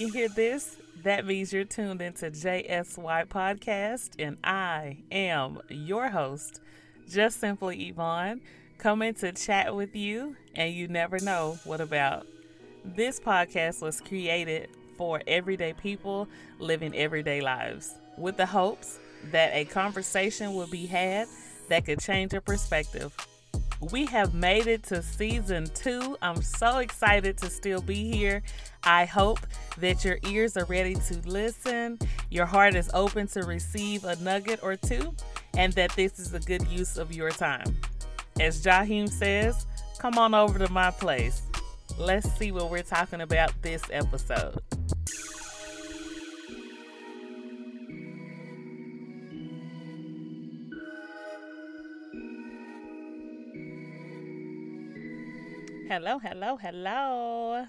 you hear this, that means you're tuned into JSY Podcast, and I am your host, just simply Yvonne, coming to chat with you, and you never know what about. This podcast was created for everyday people living everyday lives with the hopes that a conversation will be had that could change your perspective. We have made it to season two. I'm so excited to still be here. I hope that your ears are ready to listen, your heart is open to receive a nugget or two, and that this is a good use of your time. As Jahim says, come on over to my place. Let's see what we're talking about this episode. Hello, hello, hello.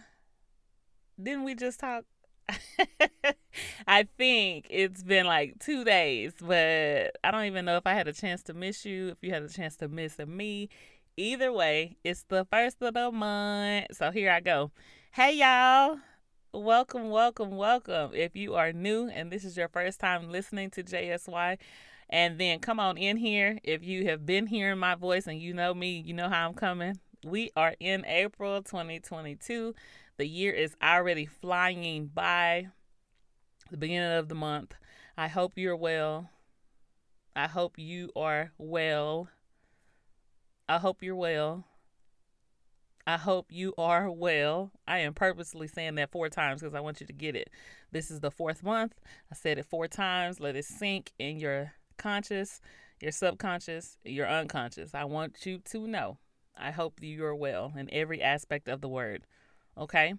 Didn't we just talk? I think it's been like two days, but I don't even know if I had a chance to miss you, if you had a chance to miss me. Either way, it's the first of the month. So here I go. Hey, y'all. Welcome, welcome, welcome. If you are new and this is your first time listening to JSY, and then come on in here. If you have been hearing my voice and you know me, you know how I'm coming we are in April 2022. The year is already flying by. The beginning of the month. I hope you're well. I hope you are well. I hope you're well. I hope you are well. I am purposely saying that four times because I want you to get it. This is the fourth month. I said it four times. Let it sink in your conscious, your subconscious, your unconscious. I want you to know I hope you're well in every aspect of the word. Okay?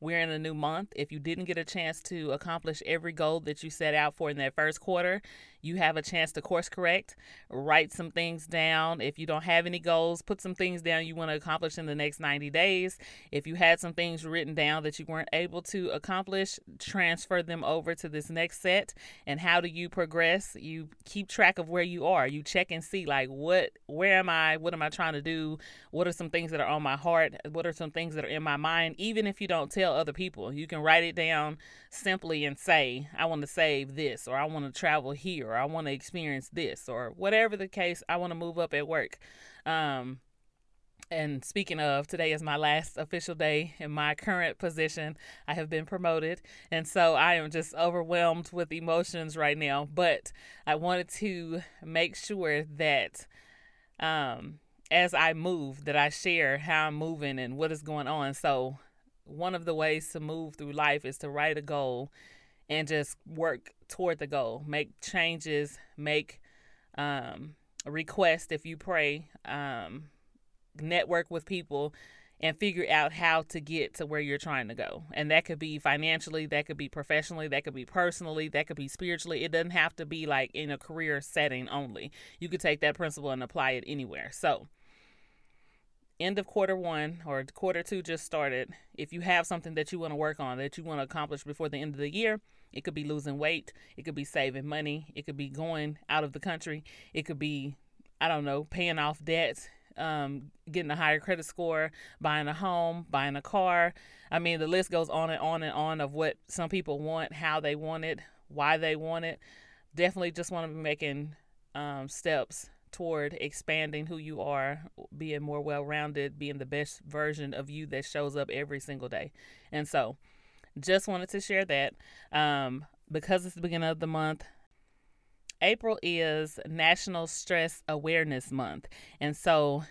We're in a new month. If you didn't get a chance to accomplish every goal that you set out for in that first quarter, you have a chance to course correct, write some things down. If you don't have any goals, put some things down you want to accomplish in the next 90 days. If you had some things written down that you weren't able to accomplish, transfer them over to this next set. And how do you progress? You keep track of where you are. You check and see like what where am I? What am I trying to do? What are some things that are on my heart? What are some things that are in my mind? Even if you don't tell other people, you can write it down simply and say, I want to save this or I want to travel here I want to experience this or whatever the case, I want to move up at work. Um, and speaking of, today is my last official day in my current position. I have been promoted, and so I am just overwhelmed with emotions right now. But I wanted to make sure that um, as I move, that I share how I'm moving and what is going on. So, one of the ways to move through life is to write a goal and just work toward the goal. Make changes, make um, requests if you pray, um, network with people, and figure out how to get to where you're trying to go. And that could be financially, that could be professionally, that could be personally, that could be spiritually. It doesn't have to be like in a career setting only. You could take that principle and apply it anywhere. So, end of quarter one or quarter two just started, if you have something that you want to work on, that you want to accomplish before the end of the year, it could be losing weight, it could be saving money, it could be going out of the country, it could be, I don't know, paying off debts, um, getting a higher credit score, buying a home, buying a car. I mean, the list goes on and on and on of what some people want, how they want it, why they want it. Definitely just want to be making um, steps toward expanding who you are, being more well rounded, being the best version of you that shows up every single day. And so, just wanted to share that um, because it's the beginning of the month. April is National Stress Awareness Month. And so,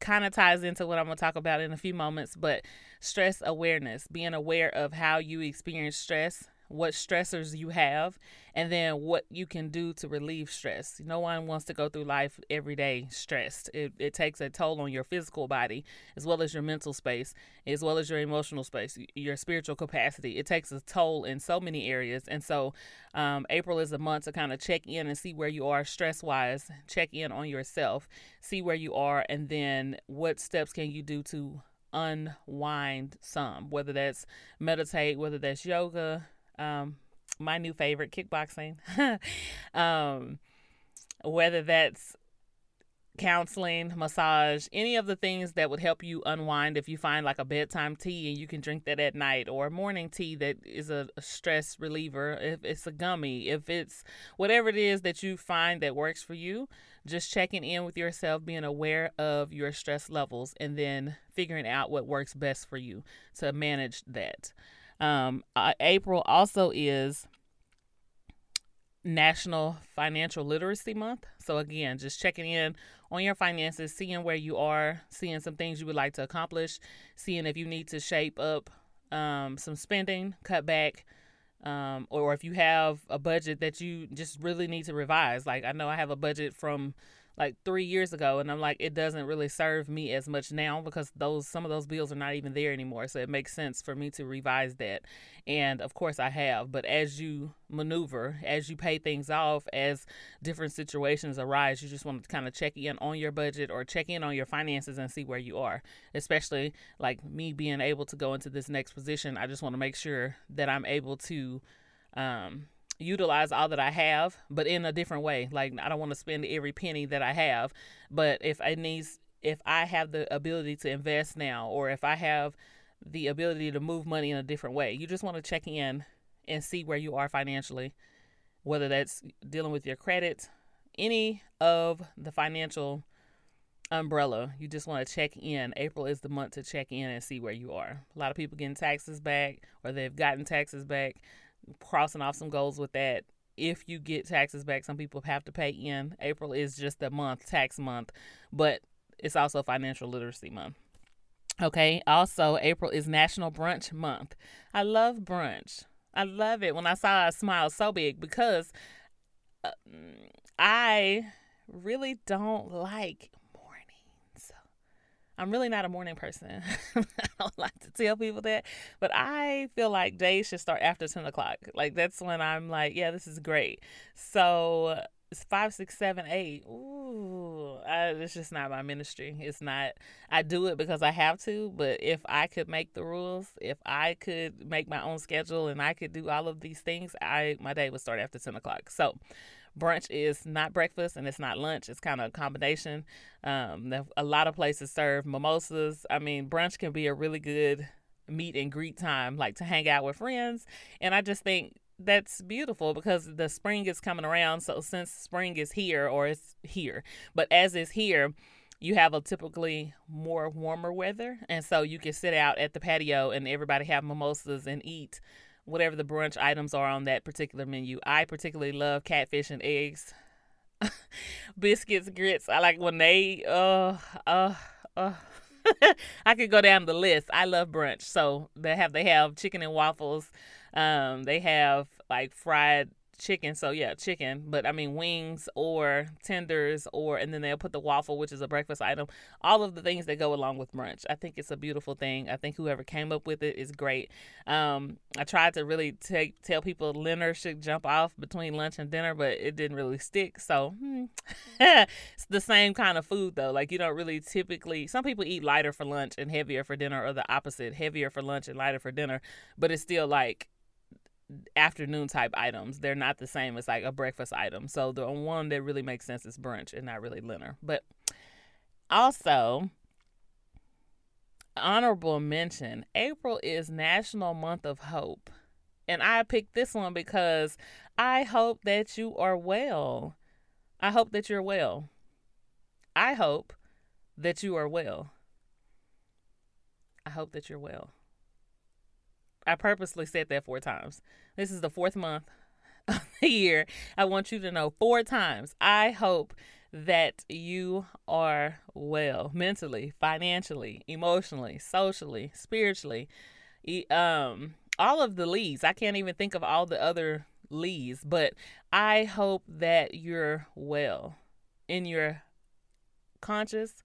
kind of ties into what I'm going to talk about in a few moments, but stress awareness, being aware of how you experience stress, what stressors you have, and then what you can do to relieve stress. No one wants to go through life every day stressed. It, it takes a toll on your physical body, as well as your mental space, as well as your emotional space, your spiritual capacity. It takes a toll in so many areas. And so, um, April is a month to kind of check in and see where you are stress wise, check in on yourself, see where you are, and then what steps can you do to unwind some, whether that's meditate, whether that's yoga, um, my new favorite, kickboxing. um, whether that's counseling, massage, any of the things that would help you unwind if you find like a bedtime tea and you can drink that at night or morning tea that is a, stress reliever, if it's a gummy, if it's whatever it is that you find that works for you, just checking in with yourself, being aware of your stress levels and then figuring out what works best for you to manage that. Um, uh, April also is National Financial Literacy Month. So, again, just checking in on your finances, seeing where you are, seeing some things you would like to accomplish, seeing if you need to shape up um, some spending, cut back, um, or if you have a budget that you just really need to revise. Like, I know I have a budget from like three years ago and i'm like it doesn't really serve me as much now because those some of those bills are not even there anymore. So it makes sense for me to revise that. And of course i have but as you maneuver as you pay things off as different situations arise you just want to kind of check in on your budget or check in on your finances and see where you are. Especially like me being able to go into this next position i just want to make sure that i'm able to um utilize all that I have, but in a different way. Like I don't want to spend every penny that I have, but if it needs if I have the ability to invest now or if I have the ability to move money in a different way, you just want to check in and see where you are financially, whether that's dealing with your credit, any of the financial umbrella. You just want to check in. April is the month to check in and see where you are. A lot of people getting taxes back or they've gotten taxes back crossing off some goals with that. If you get taxes back, some people have to pay in. April is just a month, tax month, but it's also financial literacy month. Okay. Also, April is National Brunch Month. I love brunch. I love it when I saw a smile so big because uh, I really don't like I'm really not a morning person. I don't like to tell people that, but I feel like days should start after 10 o'clock. Like that's when I'm like, yeah, this is great. So it's five, six, seven, eight. Ooh, I, it's just not my ministry. It's not. I do it because I have to. But if I could make the rules, if I could make my own schedule, and I could do all of these things, I my day would start after ten o'clock. So, brunch is not breakfast and it's not lunch. It's kind of a combination. Um, a lot of places serve mimosas. I mean, brunch can be a really good meet and greet time, like to hang out with friends. And I just think that's beautiful because the spring is coming around. So since spring is here or it's here, but as it's here, you have a typically more warmer weather, and so you can sit out at the patio and everybody have mimosas and eat whatever the brunch items are on that particular menu. I particularly love catfish and eggs, biscuits, grits. I like when they, uh, uh, uh. I could go down the list. I love brunch. So they have they have chicken and waffles. Um, they have like fried chicken. So yeah, chicken, but I mean wings or tenders or and then they'll put the waffle, which is a breakfast item. All of the things that go along with brunch. I think it's a beautiful thing. I think whoever came up with it is great. Um, I tried to really take tell people dinner should jump off between lunch and dinner, but it didn't really stick. So hmm. it's the same kind of food though. Like you don't really typically. Some people eat lighter for lunch and heavier for dinner, or the opposite, heavier for lunch and lighter for dinner. But it's still like afternoon type items. They're not the same as like a breakfast item. So the one that really makes sense is brunch and not really dinner. But also, honorable mention April is National Month of Hope. And I picked this one because I hope that you are well. I hope that you're well. I hope that you are well. I hope that you're well. I purposely said that four times. This is the fourth month of the year. I want you to know four times. I hope that you are well mentally, financially, emotionally, socially, spiritually. Um, all of the leads. I can't even think of all the other leads, but I hope that you're well in your conscious,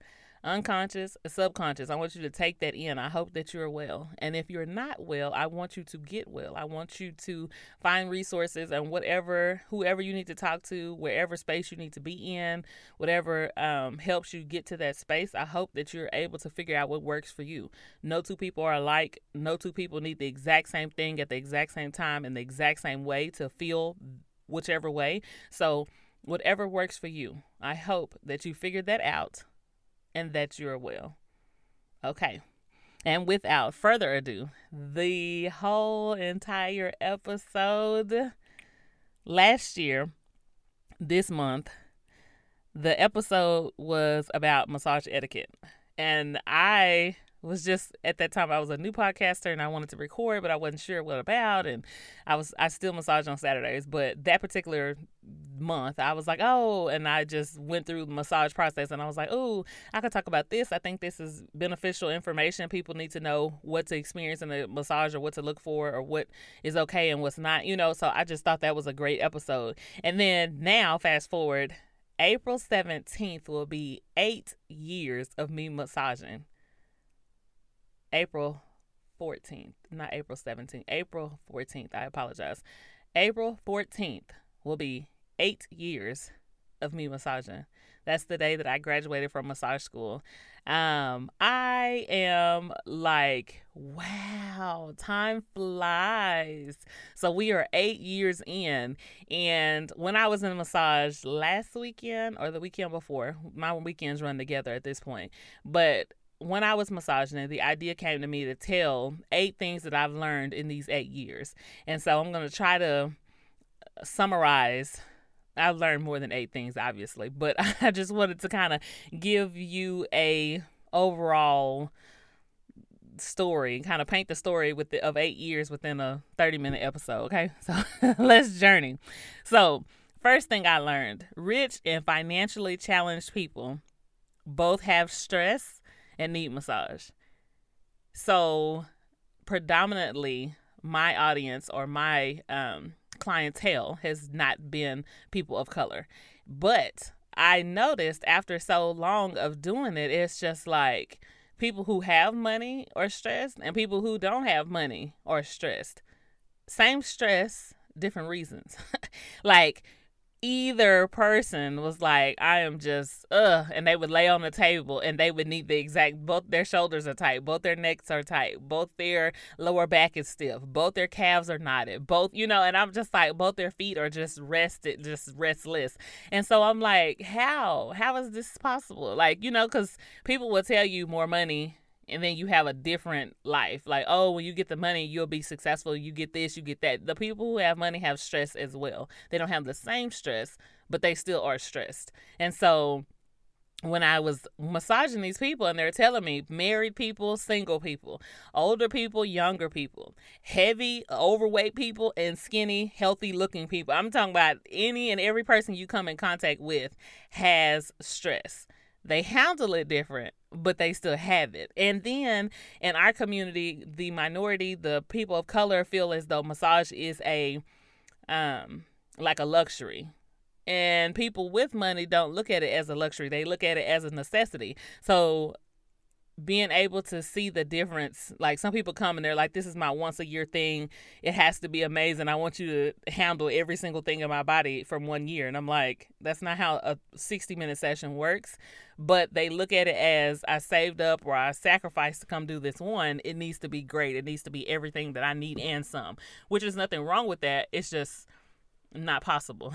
unconscious, subconscious. I want you to take that in. I hope that you're well. And if you're not well, I want you to get well. I want you to find resources and whatever, whoever you need to talk to, wherever space you need to be in, whatever um, helps you get to that space. I hope that you're able to figure out what works for you. No two people are alike. No two people need the exact same thing at the exact same time in the exact same way to feel whichever way. So, whatever works for you. I hope that you figured that out and that you're well. Okay. And without further ado, the whole entire episode last year, this month, the episode was about massage etiquette. And I was just at that time I was a new podcaster and I wanted to record, but I wasn't sure what about. And I was I still massage on Saturdays, but that particular month I was like, oh, and I just went through the massage process and I was like, oh, I could talk about this. I think this is beneficial information. People need to know what to experience in a massage or what to look for or what is okay and what's not, you know. So I just thought that was a great episode. And then now, fast forward, April 17th will be eight years of me massaging. April 14th, not April 17th, April 14th. I apologize. April 14th will be eight years of me massaging. That's the day that I graduated from massage school. Um, I am like, wow, time flies. So we are eight years in. And when I was in massage last weekend or the weekend before, my weekends run together at this point. But when I was massaging the idea came to me to tell eight things that I've learned in these eight years. And so I'm going to try to uh, summarize. I've learned more than eight things, obviously, but I just wanted to kind of give you a overall story, kind of paint the story with the, of eight years within a 30 minute episode. Okay, so let's journey. So first thing I learned: rich and financially challenged people both have stress and need massage. So, predominantly, my audience or my um, clientele has not been people of color. But I noticed after so long of doing it, it's just like people who have money are stressed and people who don't have money are stressed. Same stress, different reasons. like either person was like, I am just, ugh, and they would lay on the table and they would need the exact, both their shoulders are tight, both their necks are tight, both their lower back is stiff, both their calves are knotted, both, you know, and I'm just like, both their feet are just rested, just restless. And so I'm like, how? How is this possible? Like, you know, because people will tell you more money and then you have a different life. Like, oh, when you get the money, you'll be successful. You get this, you get that. The people who have money have stress as well. They don't have the same stress, but they still are stressed. And so when I was massaging these people and they're telling me married people, single people, older people, younger people, heavy, overweight people, and skinny, healthy looking people. I'm talking about any and every person you come in contact with has stress. They handle it different, but they still have it. And then in our community, the minority, the people of color feel as though massage is a um like a luxury. And people with money don't look at it as a luxury. They look at it as a necessity. So being able to see the difference. Like some people come and they're like this is my once a year thing. It has to be amazing. I want you to handle every single thing in my body from one year. And i'm like that's not how a 60 minute session works. But they look at it as i saved up or i sacrificed to come do this one. It needs to be great. It needs to be everything that i need and some which is nothing wrong with that. It's just not possible.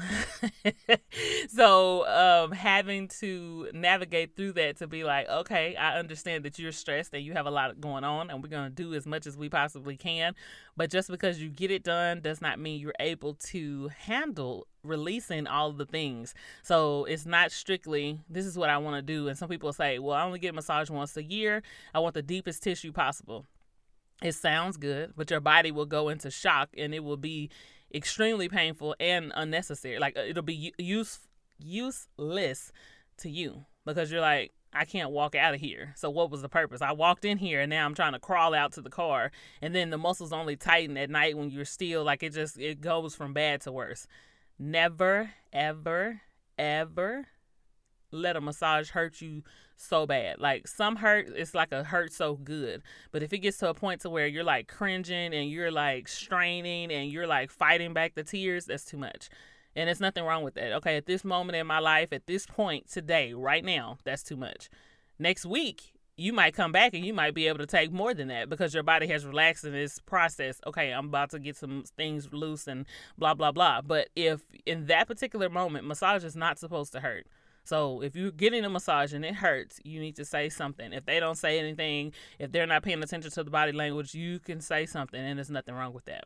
so um, having to navigate through that to be like, okay, I understand that you're stressed and you have a lot going on, and we're gonna do as much as we possibly can. But just because you get it done does not mean you're able to handle releasing all the things. So it's not strictly this is what I want to do. And some people say, well, I only get massage once a year. I want the deepest tissue possible. It sounds good, but your body will go into shock and it will be extremely painful and unnecessary. Like uh, it'll be use useless to you because you're like, I can't walk out of here. So what was the purpose? I walked in here and now I'm trying to crawl out to the car and then the muscles only tighten at night when you're still like it just it goes from bad to worse. Never ever ever let a massage hurt you so bad. Like some hurt, it's like a hurt so good. But if it gets to a point to where you're like cringing and you're like straining and you're like fighting back the tears, that's too much. And there's nothing wrong with that. Okay, at this moment in my life, at this point today, right now, that's too much. Next week, you might come back and you might be able to take more than that because your body has relaxed in this process. Okay, I'm about to get some things loose and blah blah blah. But if in that particular moment, massage is not supposed to hurt. So if you're getting a massage and it hurts, you need to say something. If they don't say anything, if they're not paying attention to the body language, you can say something and there's nothing wrong with that.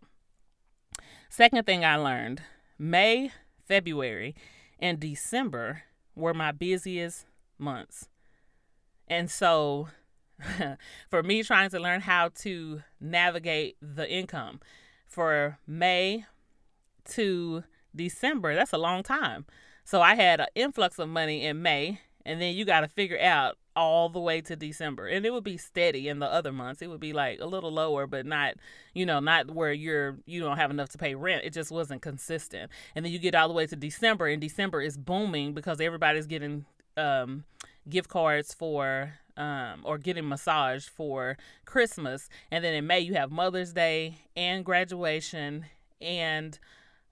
Second thing I learned, May, February, and December were my busiest months. And so for me trying to learn how to navigate the income for May to December, that's a long time. So I had an influx of money in May, and then you got to figure out all the way to December. And it would be steady in the other months. It would be like a little lower, but not, you know, not where you're you don't have enough to pay rent. It just wasn't consistent. And then you get all the way to December, and December is booming because everybody's getting um, gift cards for um, or getting massage for Christmas. And then in May you have Mother's Day and graduation and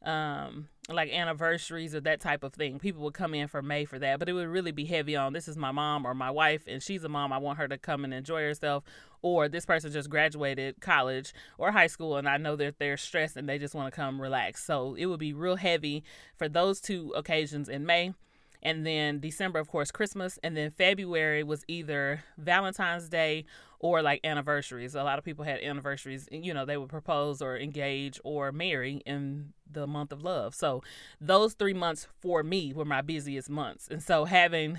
um like anniversaries or that type of thing. People would come in for May for that, but it would really be heavy on this is my mom or my wife and she's a mom. I want her to come and enjoy herself or this person just graduated college or high school and I know that they're stressed and they just want to come relax. So it would be real heavy for those two occasions in May and then December, of course, Christmas, and then February was either Valentine's Day or like anniversaries. A lot of people had anniversaries, you know, they would propose or engage or marry in the month of love. So those three months for me were my busiest months. And so having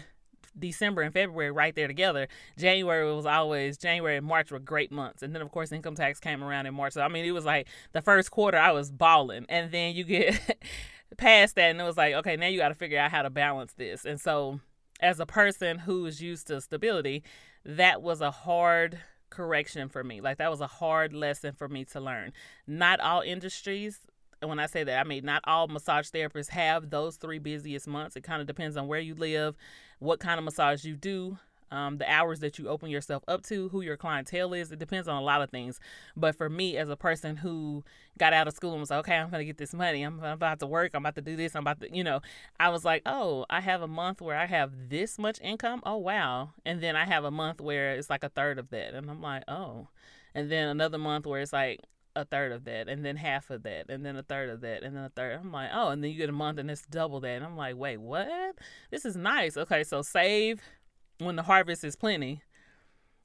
December and February right there together. January was always January and March were great months, and then of course income tax came around in March. So I mean, it was like the first quarter I was balling, and then you get past that and it was like okay now you got to figure out how to balance this. And so as a person who is used to stability that was a hard correction for me. Like that was a hard lesson for me to learn. Not all industries and when I say that, I mean not all massage therapists have those three busiest months. It kind of depends on where you live, what kind of massage you do, um, the hours that you open yourself up to, who your clientele is. It depends on a lot of things. But for me, as a person who got out of school and was like, okay, I'm going to get this money. I'm, I'm about to work. I'm about to do this. I'm about to, you know, I was like, oh, I have a month where I have this much income. Oh, wow. And then I have a month where it's like a third of that. And I'm like, oh. And then another month where it's like, a third of that, and then half of that, and then a third of that, and then a third. I'm like, oh, and then you get a month and it's double that. And I'm like, wait, what? This is nice. Okay, so save when the harvest is plenty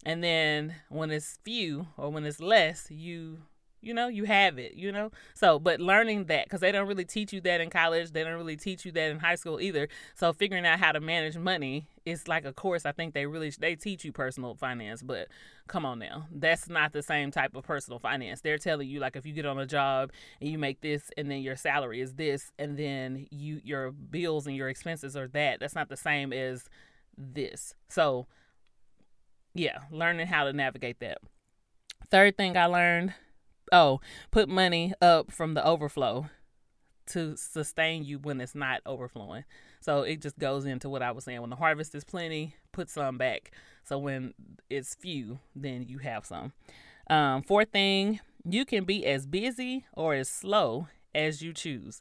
and then when it's few or when it's less you you know you have it you know? So but learning that because they don't really teach you that in college they don't really teach you that in high school either. So figuring out how to manage money is like a course i think they really they teach you personal finance but come on now that's not the same type of personal finance. They're telling you like if you get on a job and you make this and then your salary is this and then you your bills and your expenses are that. That's not the same as this. So, yeah, learning how to navigate that. Third thing I learned oh, put money up from the overflow to sustain you when it's not overflowing. So it just goes into what I was saying. When the harvest is plenty, put some back. So when it's few, then you have some. Um, fourth thing, you can be as busy or as slow as you choose.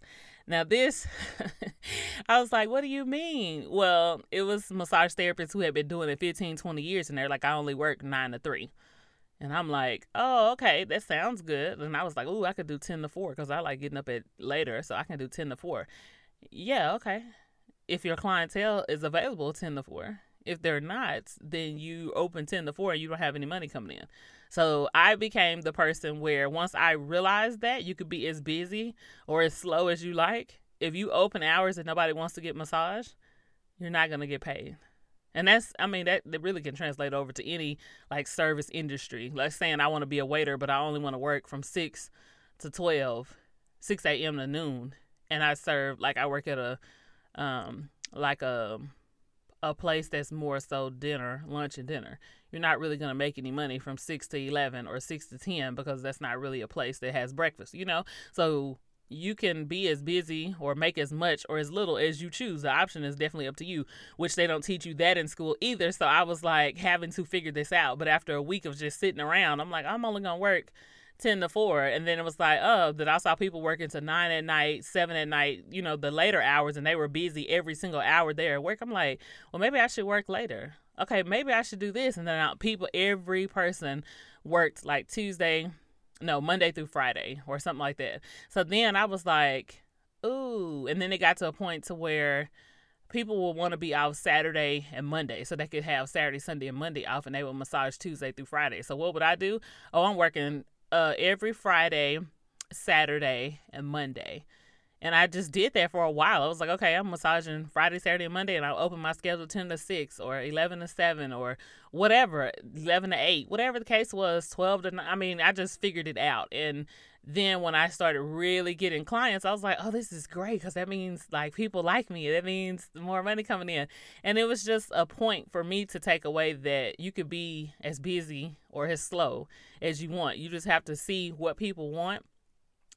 Now, this, I was like, what do you mean? Well, it was massage therapists who had been doing it 15, 20 years, and they're like, I only work nine to three. And I'm like, oh, okay, that sounds good. And I was like, oh, I could do 10 to 4 because I like getting up at later, so I can do 10 to 4. Yeah, okay. If your clientele is available 10 to 4. If they're not, then you open 10 to 4 and you don't have any money coming in. So I became the person where once I realized that you could be as busy or as slow as you like, if you open hours and nobody wants to get massage, you're not going to get paid. And that's, I mean, that, that really can translate over to any like service industry. Like saying I want to be a waiter, but I only want to work from 6 to 12, 6 a.m. to noon. And I serve, like, I work at a, um, like a, a place that's more so dinner, lunch and dinner you're not really going to make any money from 6 to 11 or 6 to 10 because that's not really a place that has breakfast, you know? So you can be as busy or make as much or as little as you choose. The option is definitely up to you, which they don't teach you that in school either. So I was like having to figure this out. But after a week of just sitting around, I'm like, I'm only going to work 10 to 4 and then it was like oh that i saw people working to 9 at night 7 at night you know the later hours and they were busy every single hour there at work. I'm like well maybe i should work later. Okay maybe i should do this. And then uh, people every person worked like tuesday no monday through friday or something like that. So then i was like ooh. And then it got to a point to where people will want to be off Saturday and Monday so they could have Saturday, Sunday, and Monday off and they will massage Tuesday through Friday. So what would I do? Oh, I'm working uh, every Friday, Saturday, and Monday. And I just did that for a while. I was like, okay, I'm massaging Friday, Saturday, and Monday, and I'll open my schedule 10 to 6 or 11 to 7 or whatever, 11 to 8, whatever the case was, 12 to 9. I mean, I just figured it out. And then when I started really getting clients, I was like, oh, this is great because that means like people like me. That means more money coming in. And it was just a point for me to take away that you could be as busy or as slow as you want. You just have to see what people want,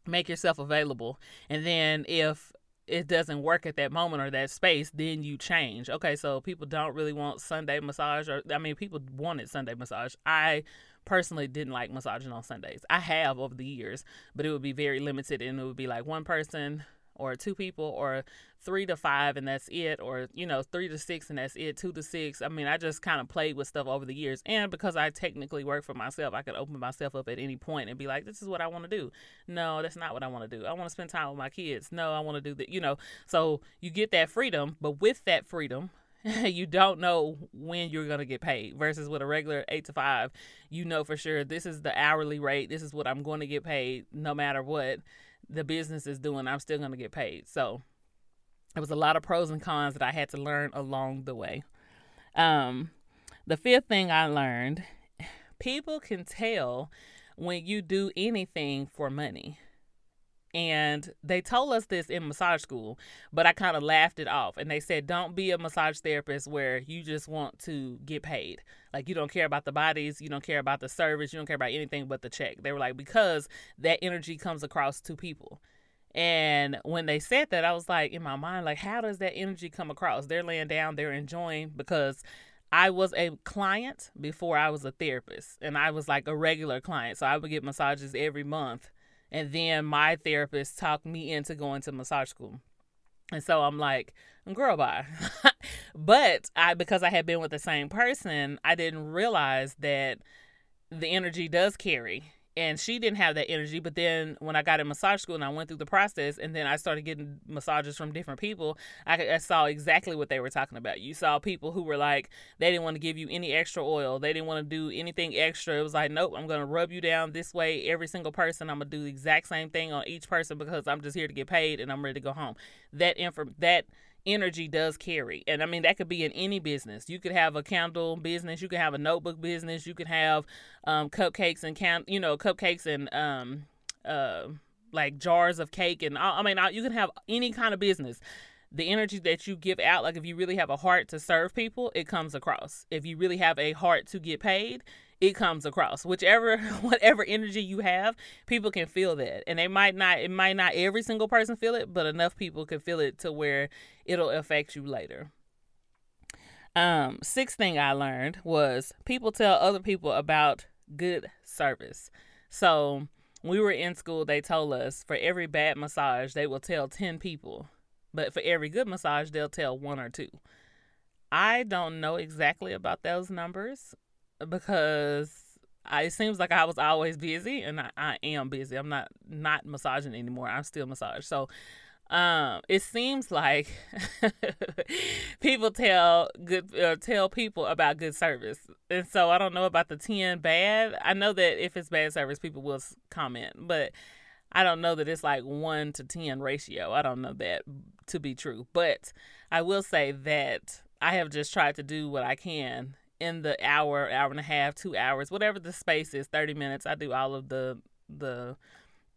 make yourself available. And then if it doesn't work at that moment or that space, then you change. Okay, so people don't really want Sunday massage, or I mean, people wanted Sunday massage. I personally didn't like massaging on Sundays. I have over the years, but it would be very limited and it would be like one person or two people or three to five and that's it or you know three to six and that's it two to six. I mean i just kind of played with stuff over the years. And because i technically work for myself i could open myself up at any point and be like this is what i want to do. No that's not what i want to do. I want to spend time with my kids. No i want to do that you know so you get that freedom but with that freedom you don't know when you're going to get paid versus with a regular 8 to 5 you know for sure this is the hourly rate this is what i'm going to get paid no matter what the business is doing i'm still going to get paid. So it was a lot of pros and cons that i had to learn along the way. Um the fifth thing i learned people can tell when you do anything for money and they told us this in massage school, but I kind of laughed it off. And they said, don't be a massage therapist where you just want to get paid. Like, you don't care about the bodies, you don't care about the service, you don't care about anything but the check. They were like, because that energy comes across to people. And when they said that, I was like, in my mind, like, how does that energy come across? They're laying down, they're enjoying because I was a client before I was a therapist, and I was like a regular client. So I would get massages every month and then my therapist talked me into going to massage school. And so I'm like, girl, bye. but I, because I had been with the same person, I didn't realize that the energy does carry and she didn't have that energy. But then when I got in massage school and I went through the process, and then I started getting massages from different people, I, I, saw exactly what they were talking about. You saw people who were like, they didn't want to give you any extra oil, they didn't want to do anything extra. It was like, nope, I'm gonna rub you down this way. Every single person, I'm gonna do the exact same thing on each person because I'm just here to get paid and I'm ready to go home. That info that energy does carry. And I mean, that could be in any business. You could have a candle business, you could have a notebook business, you could have um, cupcakes and can you know cupcakes and um, uh, like jars of cake and I mean, you can have any kind of business. The energy that you give out, like if you really have a heart to serve people, it comes across. If you really have a heart to get paid, it comes across. Whichever whatever energy you have people can feel that. And they might not it might not every single person feel it but enough people can feel it to where it'll affect you later. Um sixth thing i learned was people tell other people about good service. So we were in school they told us for every bad massage they will tell 10 people. But for every good massage they'll tell one or two. I don't know exactly about those numbers because I, it seems like I was always busy, and I, I am busy. I'm not not massaging anymore. I'm still massage. So, um, it seems like people tell good uh, tell people about good service, and so I don't know about the ten bad. I know that if it's bad service, people will comment, but I don't know that it's like one to ten ratio. I don't know that to be true, but I will say that I have just tried to do what I can in the hour, hour and a half, two hours, whatever the space is, 30 minutes. I do all of the the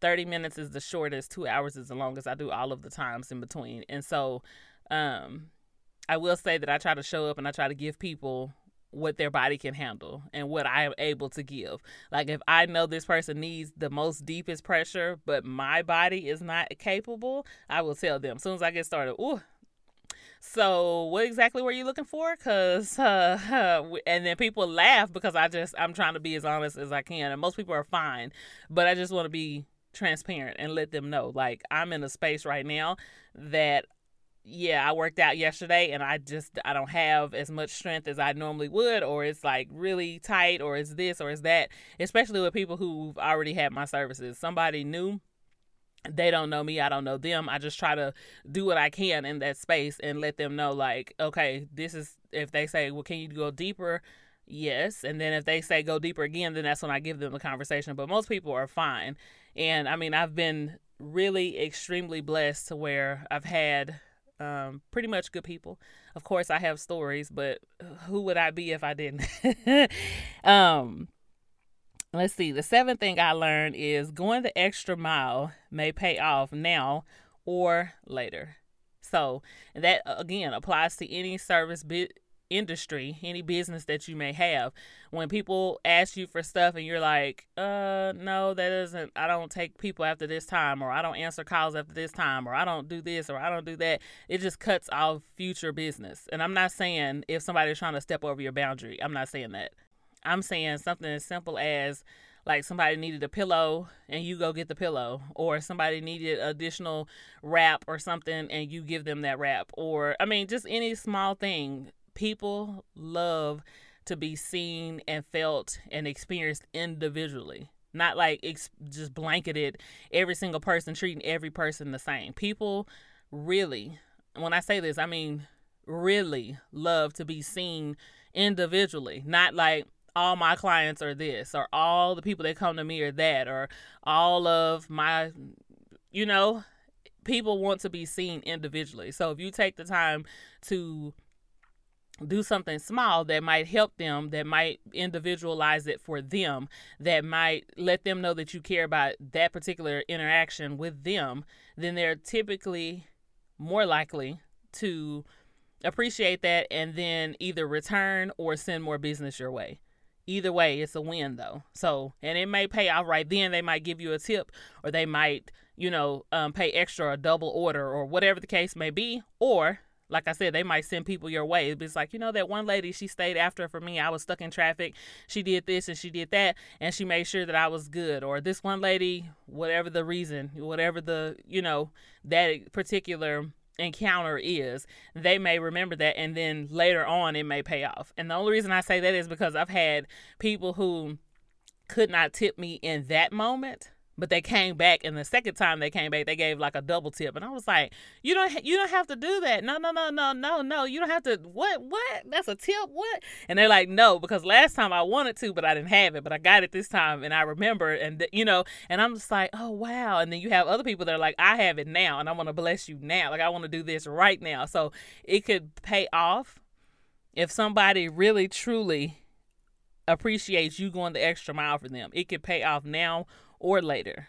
30 minutes is the shortest, two hours is the longest. I do all of the times in between. And so um I will say that I try to show up and I try to give people what their body can handle and what I am able to give. Like if I know this person needs the most deepest pressure, but my body is not capable, I will tell them. As soon as I get started, ooh, so what exactly were you looking for? Cause uh, and then people laugh because I just I'm trying to be as honest as I can, and most people are fine, but I just want to be transparent and let them know like I'm in a space right now that yeah, I worked out yesterday and I just I don't have as much strength as I normally would or it's like really tight or it's this or it's that, especially with people who've already had my services. Somebody new they don't know me, I don't know them. I just try to do what I can in that space and let them know like, okay, this is if they say, "Well, can you go deeper?" Yes, and then if they say go deeper again, then that's when I give them the conversation. But most people are fine. And I mean, I've been really extremely blessed to where I've had um, pretty much good people. Of course, I have stories, but who would I be if I didn't? um, let's see. The seventh thing I learned is going the extra mile may pay off now or later. So that again applies to any service industry, any business that you may have, when people ask you for stuff and you're like, uh, no, that isn't, I don't take people after this time, or I don't answer calls after this time, or I don't do this, or I don't do that, it just cuts off future business. And I'm not saying if somebody's trying to step over your boundary, I'm not saying that. I'm saying something as simple as, like somebody needed a pillow and you go get the pillow or somebody needed additional wrap or something and you give them that wrap or i mean just any small thing. People love to be seen and felt and experienced individually not like ex- just blanketed every single person treating every person the same. People really when i say this i mean really love to be seen individually not like all my clients are this or all the people that come to me are that or all of my you know people want to be seen individually so if you take the time to do something small that might help them, that might individualize it for them, that might let them know that you care about that particular interaction with them, then they're typically more likely to appreciate that and then either return or send more business your way. Either way, it's a win though. So, and it may pay out right then. They might give you a tip or they might, you know, um, pay extra or double order or whatever the case may be. Or like I said, they might send people your way. It's like, you know, that one lady, she stayed after for me. I was stuck in traffic. She did this and she did that, and she made sure that I was good. Or this one lady, whatever the reason, whatever the, you know, that particular encounter is, they may remember that, and then later on, it may pay off. And the only reason I say that is because I've had people who could not tip me in that moment but they came back and the second time they came back they gave like a double tip. And i was like you don't you don't have to do that. No no no no no no. You don't have to what what? That's a tip? What? And they're like no because last time i wanted to but i didn't have it but i got it this time and i remember and th- you know and i'm just like oh wow. And then you have other people that are like i have it now and i want to bless you now. Like i want to do this right now. So it could pay off if somebody really truly appreciates you going the extra mile for them. It could pay off now or later.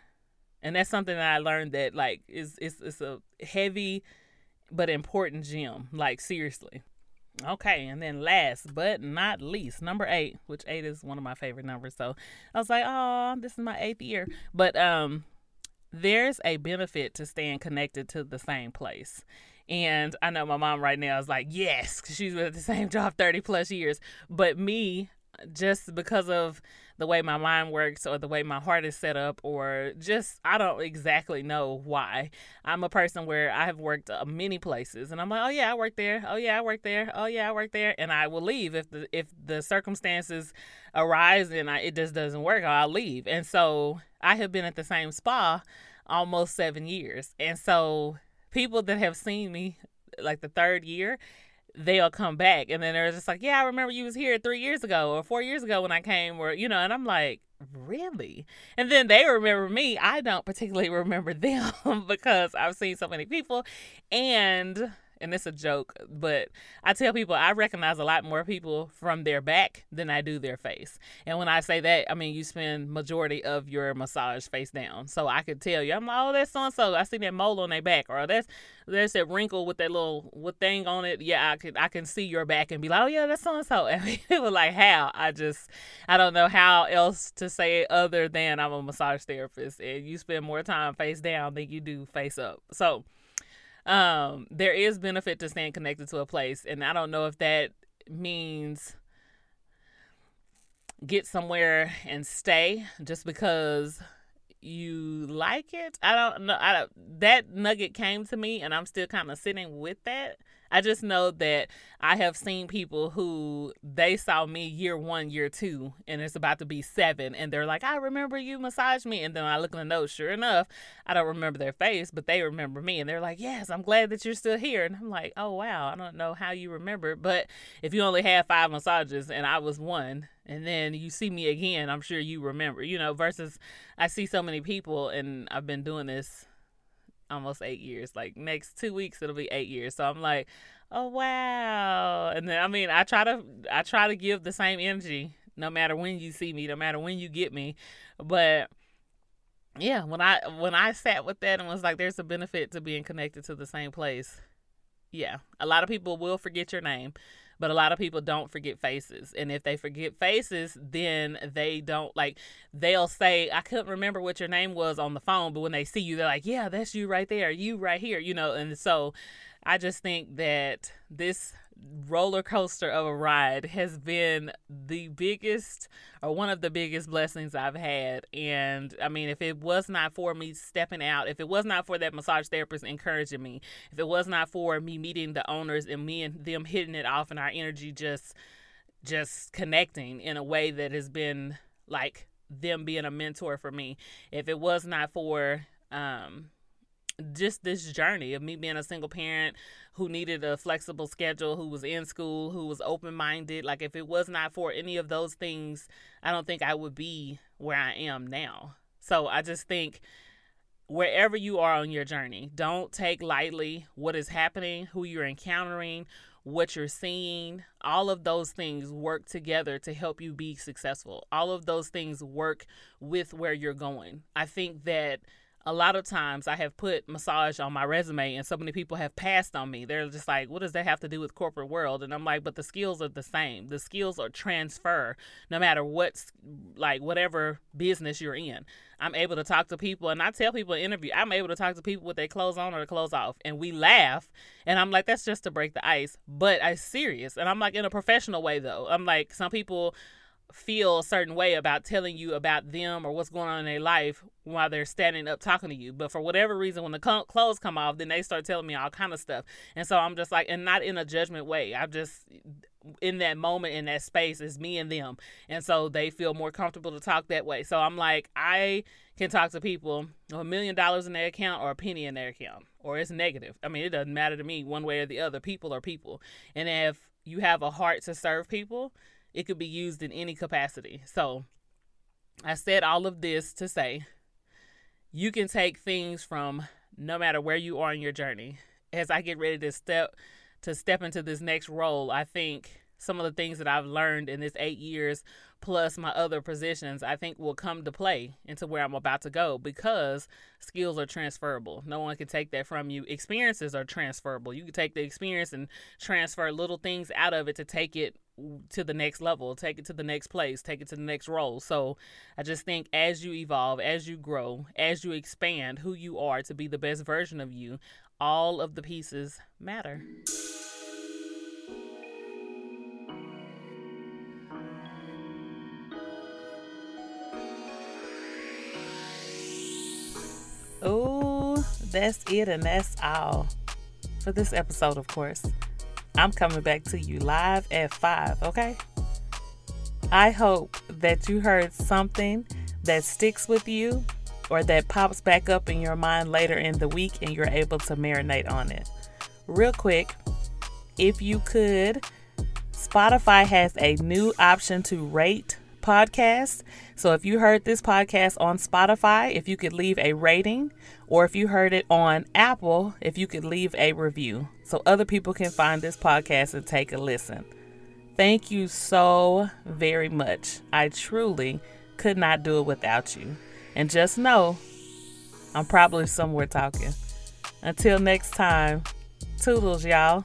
And that's something that I learned that like is is it's a heavy but important gem. Like seriously. Okay, and then last but not least, number eight, which eight is one of my favorite numbers. So I was like, oh, this is my eighth year. But um there's a benefit to staying connected to the same place. And I know my mom right now is like, yes, she's been at the same job 30 plus years. But me, just because of the way my mind works or the way my heart is set up or just I don't exactly know why. I'm a person where I have worked uh, many places and I'm like, "Oh yeah, I work there. Oh yeah, I work there. Oh yeah, I work there." And I will leave if the if the circumstances arise and I, it just doesn't work, I'll leave. And so I have been at the same spa almost 7 years. And so people that have seen me like the third year they'll come back and then they're just like, Yeah, I remember you was here three years ago or four years ago when I came or you know, and I'm like, Really? And then they remember me. I don't particularly remember them because I've seen so many people and and it's a joke, but I tell people I recognize a lot more people from their back than I do their face. And when I say that, I mean you spend majority of your massage face down. So I could tell you, I'm like, oh, that's so and so. I see that mole on their back, or that's there's that wrinkle with that little with thing on it. Yeah, I could I can see your back and be like, oh yeah, that's so and so. And people like how I just I don't know how else to say it other than I'm a massage therapist, and you spend more time face down than you do face up. So um, there is benefit to staying connected to a place, and I don't know if that means get somewhere and stay just because you like it. I don't know. I don't, that nugget came to me, and I'm still kind of sitting with that. I just know that I have seen people who they saw me year one, year two, and it's about to be seven, and they're like, I remember you massaged me. And then I look in the notes, sure enough, I don't remember their face, but they remember me. And they're like, Yes, I'm glad that you're still here. And I'm like, Oh, wow, I don't know how you remember. But if you only had five massages and I was one, and then you see me again, I'm sure you remember, you know, versus I see so many people, and I've been doing this almost eight years. Like next two weeks it'll be eight years. So I'm like, oh wow. And then I mean I try to I try to give the same energy no matter when you see me, no matter when you get me. But yeah, when I when I sat with that and was like, there's a benefit to being connected to the same place. Yeah, a lot of people will forget your name, but a lot of people don't forget faces. And if they forget faces, then they don't like they'll say, I couldn't remember what your name was on the phone, but when they see you, they're like, Yeah, that's you right there, you right here, you know, and so I just think that this roller coaster of a ride has been the biggest or one of the biggest blessings I've had. And I mean, if it was not for me stepping out, if it was not for that massage therapist encouraging me, if it was not for me meeting the owners and me and them hitting it off and our energy just just connecting in a way that has been like them being a mentor for me. If it was not for um just this journey of me being a single parent who needed a flexible schedule, who was in school, who was open minded. Like, if it was not for any of those things, I don't think I would be where I am now. So I just think wherever you are on your journey, don't take lightly what is happening, who you're encountering, what you're seeing. All of those things work together to help you be successful. All of those things work with where you're going. I think that a lot of times I have put massage on my resume and so many people have passed on me. They're just like, what does that have to do with corporate world? And I'm like, but the skills are the same. The skills are transfer no matter what's like whatever business you're in. I'm able to talk to people and I tell people in interview, I'm able to talk to people with their clothes on or their clothes off. And we laugh. And I'm like, that's just to break the ice. But I'm serious. And I'm like in a professional way though. I'm like, some people feel a certain way about telling you about them or what's going on in their life while they're standing up talking to you. But for whatever reason, when the clothes come off, then they start telling me all kind of stuff. And so I'm just like, and not in a judgment way. I'm just in that moment in that space is me and them, and so they feel more comfortable to talk that way. So I'm like, I can talk to people a million dollars in their account or a penny in their account, or it's negative. I mean, it doesn't matter to me one way or the other. People are people, and if you have a heart to serve people it could be used in any capacity. So I said all of this to say you can take things from no matter where you are in your journey. As I get ready to step to step into this next role, I think some of the things that I've learned in this 8 years plus my other positions, I think will come to play into where I'm about to go because skills are transferable. No one can take that from you. Experiences are transferable. You can take the experience and transfer little things out of it to take it to the next level, take it to the next place, take it to the next role. So I just think as you evolve, as you grow, as you expand who you are to be the best version of you, all of the pieces matter. That's it, and that's all for this episode, of course. I'm coming back to you live at 5, okay? I hope that you heard something that sticks with you or that pops back up in your mind later in the week and you're able to marinate on it. Real quick, if you could, Spotify has a new option to rate podcast. So if you heard this podcast on Spotify, if you could leave a rating, or if you heard it on Apple, if you could leave a review so other people can find this podcast and take a listen. Thank you so very much. I truly could not do it without you. And just know, I'm probably somewhere talking. Until next time, toodles, y'all.